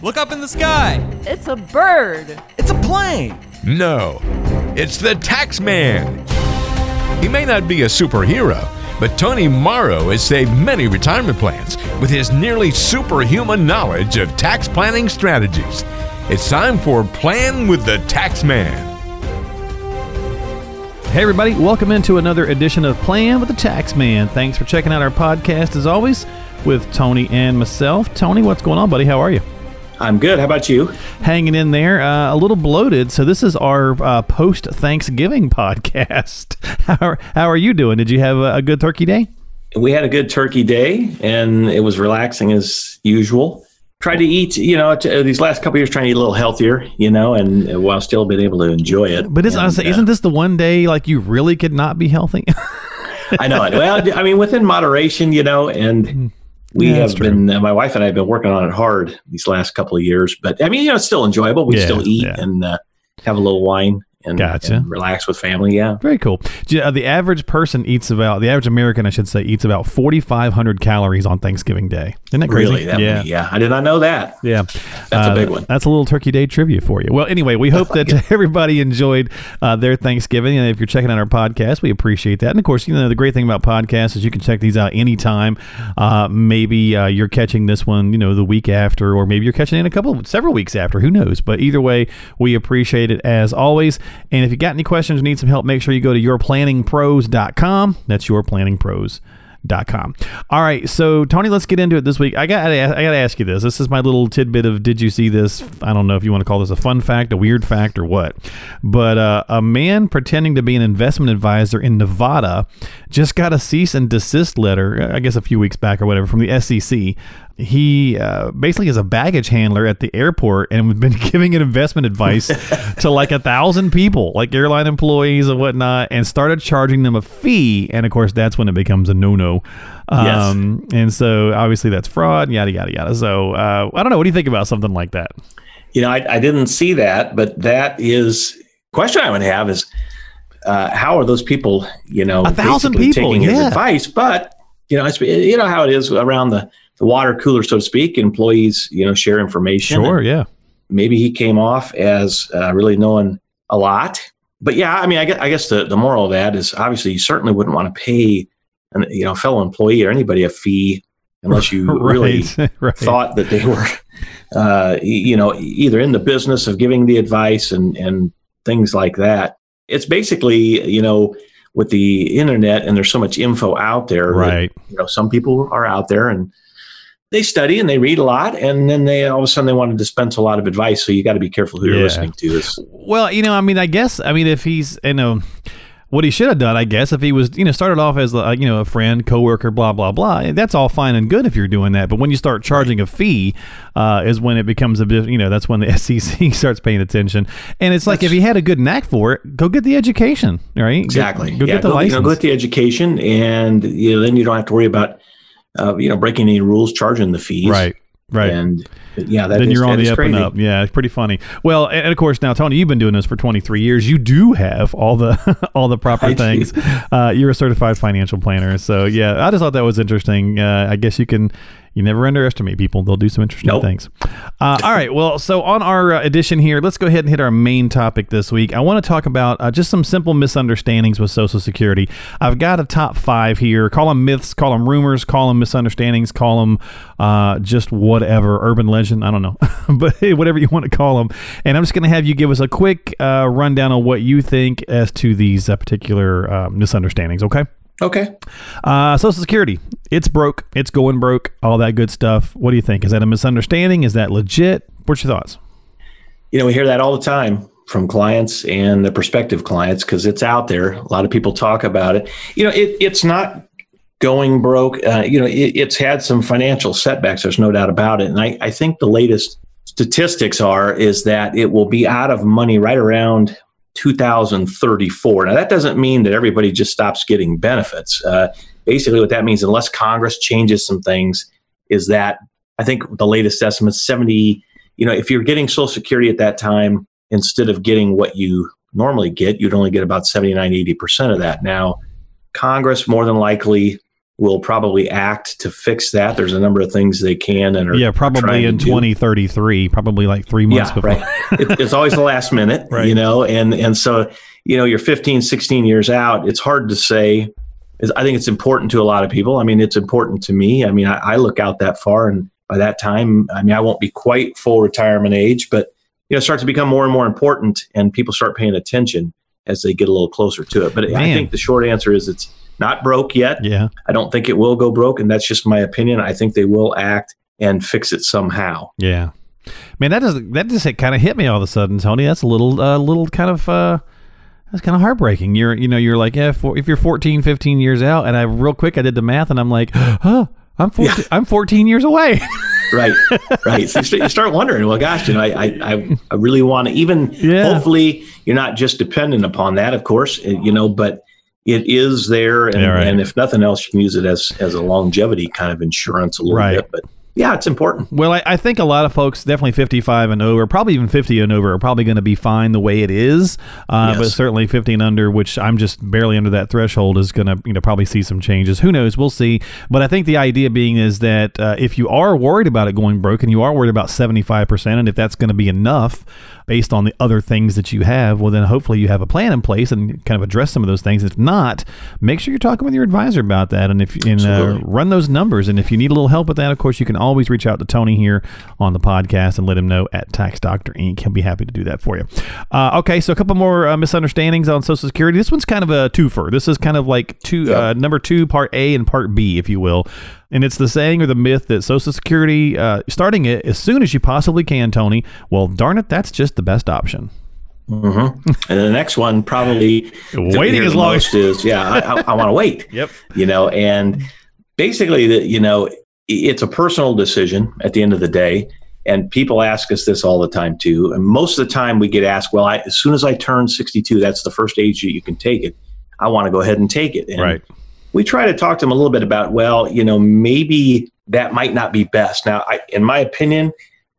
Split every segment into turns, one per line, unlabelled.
Look up in the sky.
It's a bird.
It's a plane.
No, it's the tax man. He may not be a superhero, but Tony Morrow has saved many retirement plans with his nearly superhuman knowledge of tax planning strategies. It's time for Plan with the Tax Man.
Hey, everybody, welcome into another edition of Plan with the Tax Man. Thanks for checking out our podcast as always with Tony and myself. Tony, what's going on, buddy? How are you?
I'm good. How about you?
Hanging in there, uh, a little bloated. So this is our uh, post Thanksgiving podcast. How are, how are you doing? Did you have a, a good turkey day?
We had a good turkey day, and it was relaxing as usual. Tried to eat, you know, t- these last couple years, trying to eat a little healthier, you know, and while still being able to enjoy it.
But is,
and,
honestly, isn't this the one day like you really could not be healthy?
I know it. Well, I mean, within moderation, you know, and we
Yeah,
have been, uh, my wife and I have been working on it hard these last couple of years. But I mean, you know, it's still enjoyable. We
Yeah,
still eat and uh, have a little wine and,
Gotcha.
and relax with family. Yeah.
Very cool. Uh, The average person eats about the average American, I should say, eats about forty five hundred calories on Thanksgiving Day. Isn't that crazy?
Really? That
yeah.
yeah. I did not know that.
Yeah,
That's a
Uh,
big one.
That's a little Turkey Day trivia for you. Well, anyway, we hope that everybody enjoyed uh, their Thanksgiving, and if you're checking out our podcast, we appreciate that. And of course, you know the great thing about podcasts is you can check these out anytime. Uh, maybe uh, you're catching this one, you know, the week after, or maybe you're catching it in a couple, several weeks after. Who knows? But either way, we appreciate it as always. And if you got any questions or need some help, make sure you go to yourplanningpros.com. That's yourplanningpros dot com. All right, so Tony, let's get into it this week. I got I got to ask you this. This is my little tidbit of did you see this? I don't know if you want to call this a fun fact, a weird fact, or what. But uh, a man pretending to be an investment advisor in Nevada just got a cease and desist letter. I guess a few weeks back or whatever from the SEC. He uh, basically is a baggage handler at the airport and has been giving an investment advice to like a thousand people, like airline employees and whatnot, and started charging them a fee. And of course, that's when it becomes a no-no. Um, And so obviously that's fraud, yada yada yada. So uh, I don't know. What do you think about something like that?
You know, I, I didn't see that, but that is question I would have is uh, how are those people, you know,
A thousand people,
taking his advice? But you know, it's, you know how it is around the, the water cooler, so to speak. Employees, you know, share information.
Sure, yeah.
Maybe he came off as uh, really knowing a lot. But yeah, I mean, I guess, I guess the, the moral of that is obviously you certainly wouldn't want to pay, an, you know, fellow employee or anybody a fee unless you really
right, right.
thought that they were, uh, you know, either in the business of giving the advice and and things like that. It's basically, you know, with the internet and there's so much info out there. that,
right.
you know, some people are out there and they study and they read a lot, and then they all of a sudden they want to dispense a lot of advice. So you got to be careful who
Yeah.
you're listening to. Is
Well, you know, I mean, I guess, I mean, if he's, you know, what he should have done, I guess, if he was, you know, started off as, a, you know, a friend, coworker, blah, blah, blah, that's all fine and good if you're doing that. But when you start charging a fee, uh, is when it becomes a bit, you know, that's when the SEC starts paying attention. And it's like, if he had a good knack for it, go get the education, right?
exactly.
Go, go
yeah,
get the
go,
license.
You know, go get the education, and you know, then you don't have to worry about, uh, you know, breaking any rules, charging the fees.
right. Right.
And yeah, that
then
is-
you're on the up
crazy.
and up. Yeah, it's pretty funny. Well, and, and of course now, Tony, you've been doing this for 23 years. You do have all the all the proper
I
things. Uh, you're a certified financial planner, so yeah, I just thought that was interesting. Uh, I guess you can. You never underestimate people; they'll do some interesting
Nope.
things. Uh, all right, well, so on our uh, edition here, let's go ahead and hit our main topic this week. I want to talk about uh, just some simple misunderstandings with Social Security. I've got a top five here. Call them myths, call them rumors, call them misunderstandings, call them uh, just whatever, urban legend. I don't know, but hey, whatever you want to call them. And I'm just going to have you give us a quick uh, rundown on what you think as to these uh, particular uh, misunderstandings. Okay.
Okay.
Uh, Social Security, it's broke, it's going broke, all that good stuff. What do you think? Is that a misunderstanding? Is that legit? What's your thoughts?
You know, we hear that all the time from clients and the prospective clients because it's out there. A lot of people talk about it. You know, it, it's not going broke. Uh, you know, it, it's had some financial setbacks. There's no doubt about it. And I, I think the latest statistics are is that it will be out of money right around 2034. Now, that doesn't mean that everybody just stops getting benefits. Uh, basically, what that means, unless Congress changes some things, is that I think the latest estimate is 70. You know, if you're getting Social Security at that time, instead of getting what you normally get, you'd only get about 79, 80% of that. Now, Congress more than likely will probably act to fix that. There's a number of things they can and are
yeah, probably in
do.
2033, probably like three months
yeah,
before.
right. It, it's always the last minute,
Right.
you know, and and so you know you're 15, 16 years out. It's hard to say. It's- I think it's important to a lot of people. I mean, it's important to me. I mean, I, I look out that far, and by that time, I mean, I won't be quite full retirement age, but you know, start to become more and more important, and people start paying attention as they get a little closer to it. But I think the short answer is it's not broke yet.
Yeah.
I don't think it will go broke, and that's just my opinion. I think they will act and fix it somehow.
Yeah. Man, that does that just kind of hit me all of a sudden, Tony. That's a little uh, little kind of uh that's kind of heartbreaking. You're you know, you're like, yeah, for, if you're 14, 15 years out and I real quick I did the math and I'm like, "Huh, I'm 14, I'm 14 years away."
right right so you start wondering well gosh you know i i, I- really want to even
Yeah.
hopefully you're not just dependent upon that of course uh, you know but it is there and,
Yeah, right.
and if nothing else you can use it as as a longevity kind of insurance a little
Right.
bit but yeah it's important
Well, I, I think a lot of folks, definitely 55 and over, probably even 50 and over, are probably going to be fine the way it is. Uh,
Yes.
But certainly 50 and under, which I'm just barely under that threshold, is going to you know probably see some changes. Who knows? We'll see. But I think the idea being is that uh, if you are worried about it going broke, and you are worried about 75%, and if that's going to be enough based on the other things that you have, well, then hopefully you have a plan in place and kind of address some of those things. If not, make sure you're talking with your advisor about that, and if and uh, run those numbers. And if you need a little help with that, of course, you can always reach out to Tony here on the podcast and let him know at Tax Doctor Inc. He'll be happy to do that for you. Uh, okay, so a couple more uh, misunderstandings on Social Security. This one's kind of a twofer. This is kind of like two,
Yeah.
uh, number two, part A and part B, if you will. And it's the saying or the myth that Social Security, uh, starting it as soon as you possibly can, Tony. Well, darn it, that's just the best option.
hmm and the next one probably
Waiting as long
as is yeah i, I, I want to wait
Yep.
you know and basically the you know it's a personal decision at the end of the day and people ask us this all the time too. And most of the time we get asked well I, as soon as i turn 62 that's the first age that you can take it. I want to go ahead and take it. And
Right.
we try to talk to them a little bit about well you know maybe that might not be best. Now I, in my opinion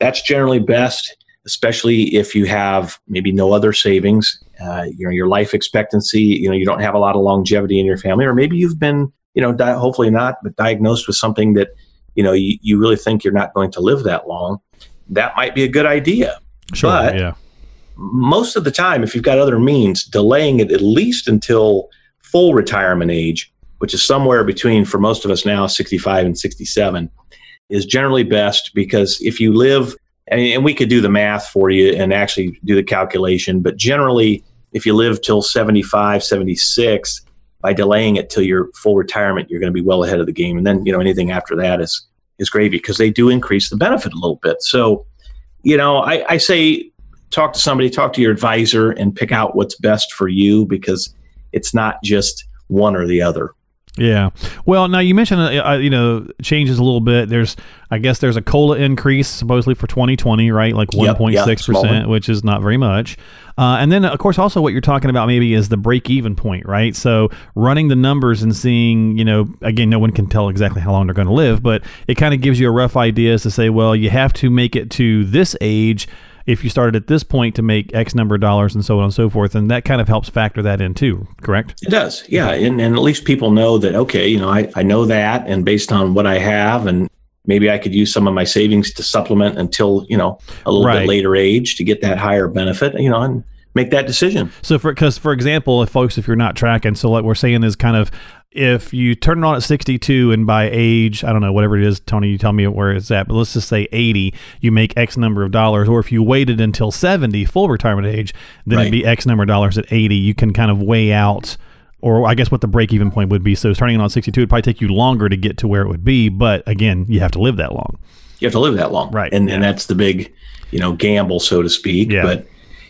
that's generally best especially if you have maybe no other savings uh, you know your life expectancy you know you don't have a lot of longevity in your family or maybe you've been you know di- hopefully not but diagnosed with something that you know you, you really think you're not going to live that long that might be a good idea
Sure.
But-
yeah.
most of the time, if you've got other means, delaying it at least until full retirement age, which is somewhere between, for most of us now, 65 and 67, is generally best because if you live, and, and we could do the math for you and actually do the calculation, but generally, if you live till 75, 76, by delaying it till your full retirement, you're going to be well ahead of the game. And then, you know, anything after that is is gravy because they do increase the benefit a little bit. So, you know, I, I say talk to somebody, talk to your advisor, and pick out what's best for you because it's not just one or the other.
Yeah. Well, now you mentioned, uh, uh, you know, changes a little bit. There's, I guess, there's a cola increase supposedly for 2020, right? Like 1.6
yeah, small
percent, which is not very much. Uh, and then, of course, also what you're talking about maybe is the break-even point, right? So running the numbers and seeing, you know, again, no one can tell exactly how long they're going to live, but it kind of gives you a rough idea as to say, well, you have to make it to this age if you started at this point to make X number of dollars and so on and so forth, and that kind of helps factor that in too. Correct?
It does, yeah, and, and at least people know that okay, you know, I, I know that, and based on what I have, and maybe I could use some of my savings to supplement until you know a little
Right.
bit later age to get that higher benefit, you know, and make that decision.
So, for because for example, if folks, if you're not tracking, so what we're saying is kind of if you turn it on at 62 and by age, I don't know, whatever it is, Tony, you tell me where it's at, but let's just say 80, you make X number of dollars. Or if you waited until 70, full retirement age, then it'd be X number of dollars at 80. You can kind of weigh out. Or I guess what the break even point would be. So starting it on 62 would probably take you longer to get to where it would be. But again, you have to live that long.
You have to live that long,
Right,
And
yeah.
and that's the big, you know, gamble, so to speak.
Yeah.
But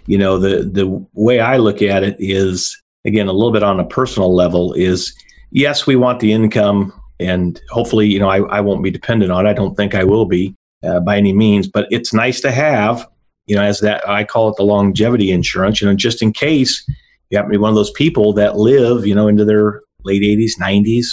you know, the the way I look at it is again a little bit on a personal level is yes, we want the income, and hopefully, you know, I, I won't be dependent on. it. I don't think I will be uh, by any means, but it's nice to have, you know, as that I call it the longevity insurance. You know, just in case you happen to be one of those people that live, you know, into their late 80s, 90s,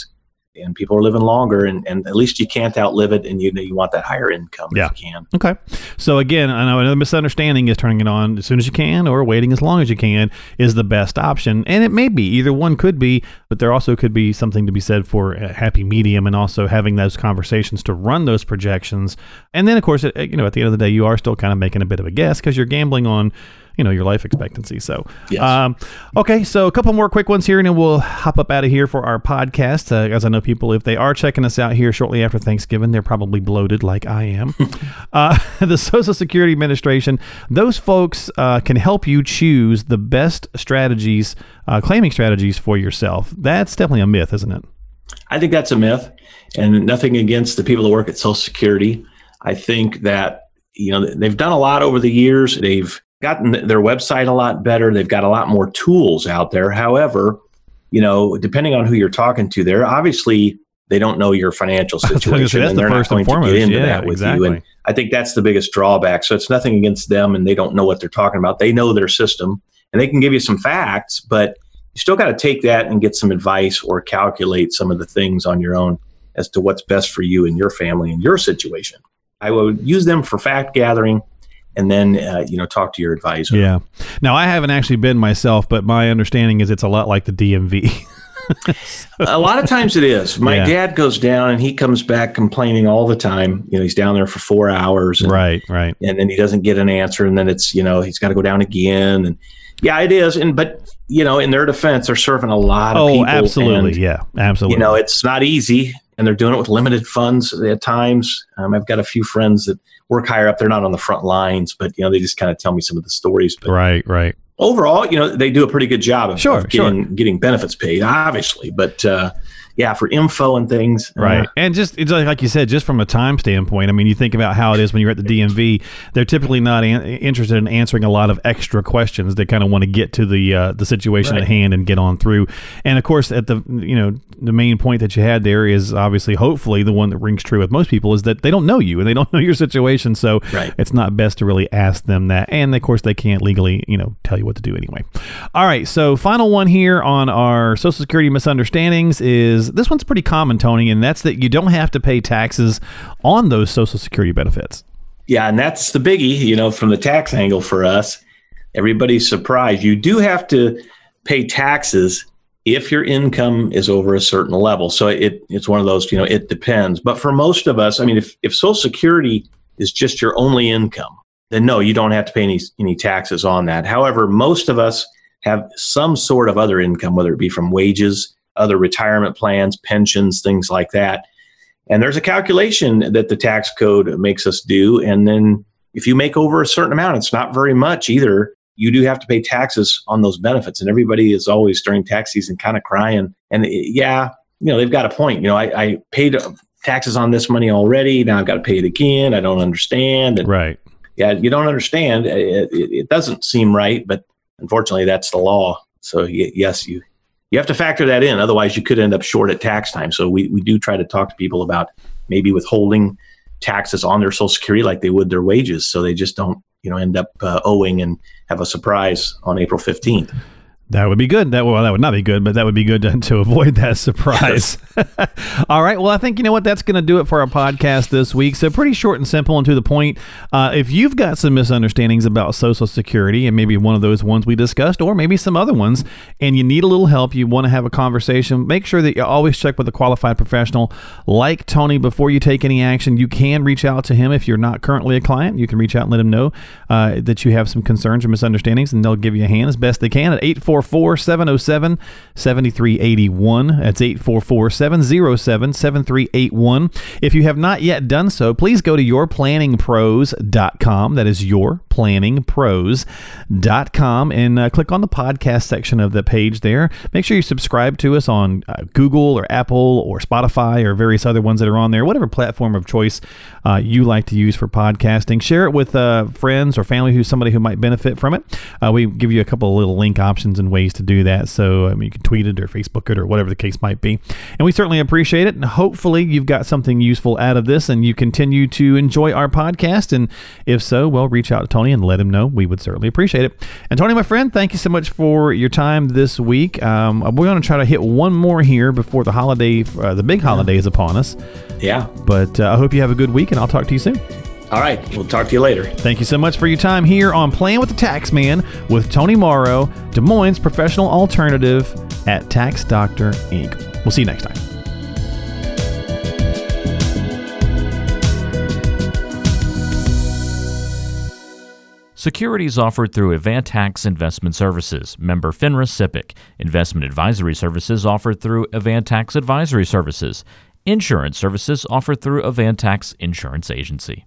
and people are living longer, and, and at least you can't outlive it, and you know you want that higher income
Yeah.
if you can.
Okay. So again, I know another misunderstanding is turning it on as soon as you can or waiting as long as you can is the best option. And it may be either one could be, but there also could be something to be said for a happy medium and also having those conversations to run those projections. And then of course, it, you know, at the end of the day, you are still kind of making a bit of a guess because you're gambling on you know your life expectancy. So,
Yes.
um, okay, so a couple more quick ones here, and then we'll hop up out of here for our podcast. Uh, as I know people, if they are checking us out here shortly after Thanksgiving, they're probably bloated like I am. uh, the Social Security Administration, those folks uh, can help you choose the best strategies, uh, claiming strategies for yourself. That's definitely a myth, isn't it?
I think that's a myth, and nothing against the people that work at Social Security. I think that you know they've done a lot over the years. They've gotten their website a lot better. They've got a lot more tools out there. However, you know, depending on who you're talking to, there obviously they don't know your financial
I was gonna
situation,
that's
and
the
they're
first
not
and
going
foremost.
to get into
Yeah,
that with
exactly.
you. And I think that's the biggest drawback. So it's nothing against them, and they don't know what they're talking about. They know their system, and they can give you some facts, but you still got to take that and get some advice or calculate some of the things on your own as to what's best for you and your family and your situation. I would use them for fact gathering, and then uh, you know talk to your advisor.
Yeah. Now I haven't actually been myself, but my understanding is it's a lot like the DMV.
a lot of times it is. My
Yeah.
dad goes down and he comes back complaining all the time. You know, he's down there for four hours, and,
right. Right.
and then he doesn't get an answer, and then it's you know he's got to go down again, and yeah, it is. And but you know, in their defense, they're serving a lot of
Oh,
people.
absolutely.
and,
yeah. Absolutely.
You know, it's not easy, and they're doing it with limited funds at times. Um, I've got a few friends that work higher up. They're not on the front lines, but you know, they just kind of tell me some of the stories. But
right. Right.
Overall, you know, they do a pretty good job of,
Sure,
of getting getting benefits paid, obviously. But uh, yeah, for info and things, uh,
Right. And just it's like, like you said, just from a time standpoint, I mean, you think about how it is when you're at the DMV, they're typically not an- interested in answering a lot of extra questions. They kind of want to get to the uh, the situation
Right.
at hand and get on through. And of course, at the you know the main point that you had there is obviously, hopefully, the one that rings true with most people is that they don't know you and they don't know your situation. So
Right.
it's not best to really ask them that. And of course, they can't legally you know tell you what to do anyway. All right. So final one here on our Social Security misunderstandings is this one's pretty common, Tony, and that's that you don't have to pay taxes on those Social Security benefits.
Yeah, and that's the biggie, you know, from the tax angle for us. Everybody's surprised. You do have to pay taxes if your income is over a certain level. So it it's one of those, you know, it depends. But for most of us, I mean, if, if Social Security is just your only income, then no, you don't have to pay any any taxes on that. However, most of us have some sort of other income, whether it be from wages, other retirement plans, pensions, things like that. And there's a calculation that the tax code makes us do. And then if you make over a certain amount, it's not very much either. You do have to pay taxes on those benefits. And everybody is always during tax season kind of crying. And it- yeah, you know, they've got a point. You know, I, I paid taxes on this money already. Now I've got to pay it again. I don't understand. And
Right.
Yeah, you don't understand. It, it, it doesn't seem right, but unfortunately, that's the law. So y- yes, you you have to factor that in. Otherwise, you could end up short at tax time. So we, we do try to talk to people about maybe withholding taxes on their Social Security like they would their wages, so they just don't you know end up uh, owing and have a surprise on April fifteenth.
That would be good. That well, that would not be good, but that would be good to, to avoid that surprise. All right. Well, I think you know what that's going to do it for our podcast this week. So pretty short and simple and to the point. Uh, if you've got some misunderstandings about Social Security and maybe one of those ones we discussed, or maybe some other ones, and you need a little help, you want to have a conversation, make sure that you always check with a qualified professional like Tony before you take any action. You can reach out to him if you're not currently a client. You can reach out and let him know uh, that you have some concerns or misunderstandings, and they'll give you a hand as best they can at 844 707 7381. That's 844 707 7381. If you have not yet done so, please go to yourplanningpros.com. That is yourplanningpros.com and uh, click on the podcast section of the page there. Make sure you subscribe to us on uh, Google or Apple or Spotify or various other ones that are on there, whatever platform of choice uh, you like to use for podcasting. Share it with uh, friends or family who's somebody who might benefit from it. Uh, we give you a couple of little link options and and ways to do that. So I mean, you can tweet it or Facebook it or whatever the case might be. And we certainly appreciate it. And hopefully you've got something useful out of this and you continue to enjoy our podcast. And if so, well, reach out to Tony and let him know. We would certainly appreciate it. And Tony, my friend, thank you so much for your time this week. Um, we're going to try to hit one more here before the holiday, uh, the big holiday is upon us.
Yeah.
But uh, I hope you have a good week and I'll talk to you soon.
All right. We'll talk to you later.
Thank you so much for your time here on Plan with the Tax Man with Tony Morrow, Des Moines professional alternative at Tax Doctor Inc. We'll see you next time.
Securities offered through Avantax Investment Services, member FINRA SIPC. Investment advisory services offered through Avantax Advisory Services. Insurance services offered through Avantax Insurance Agency.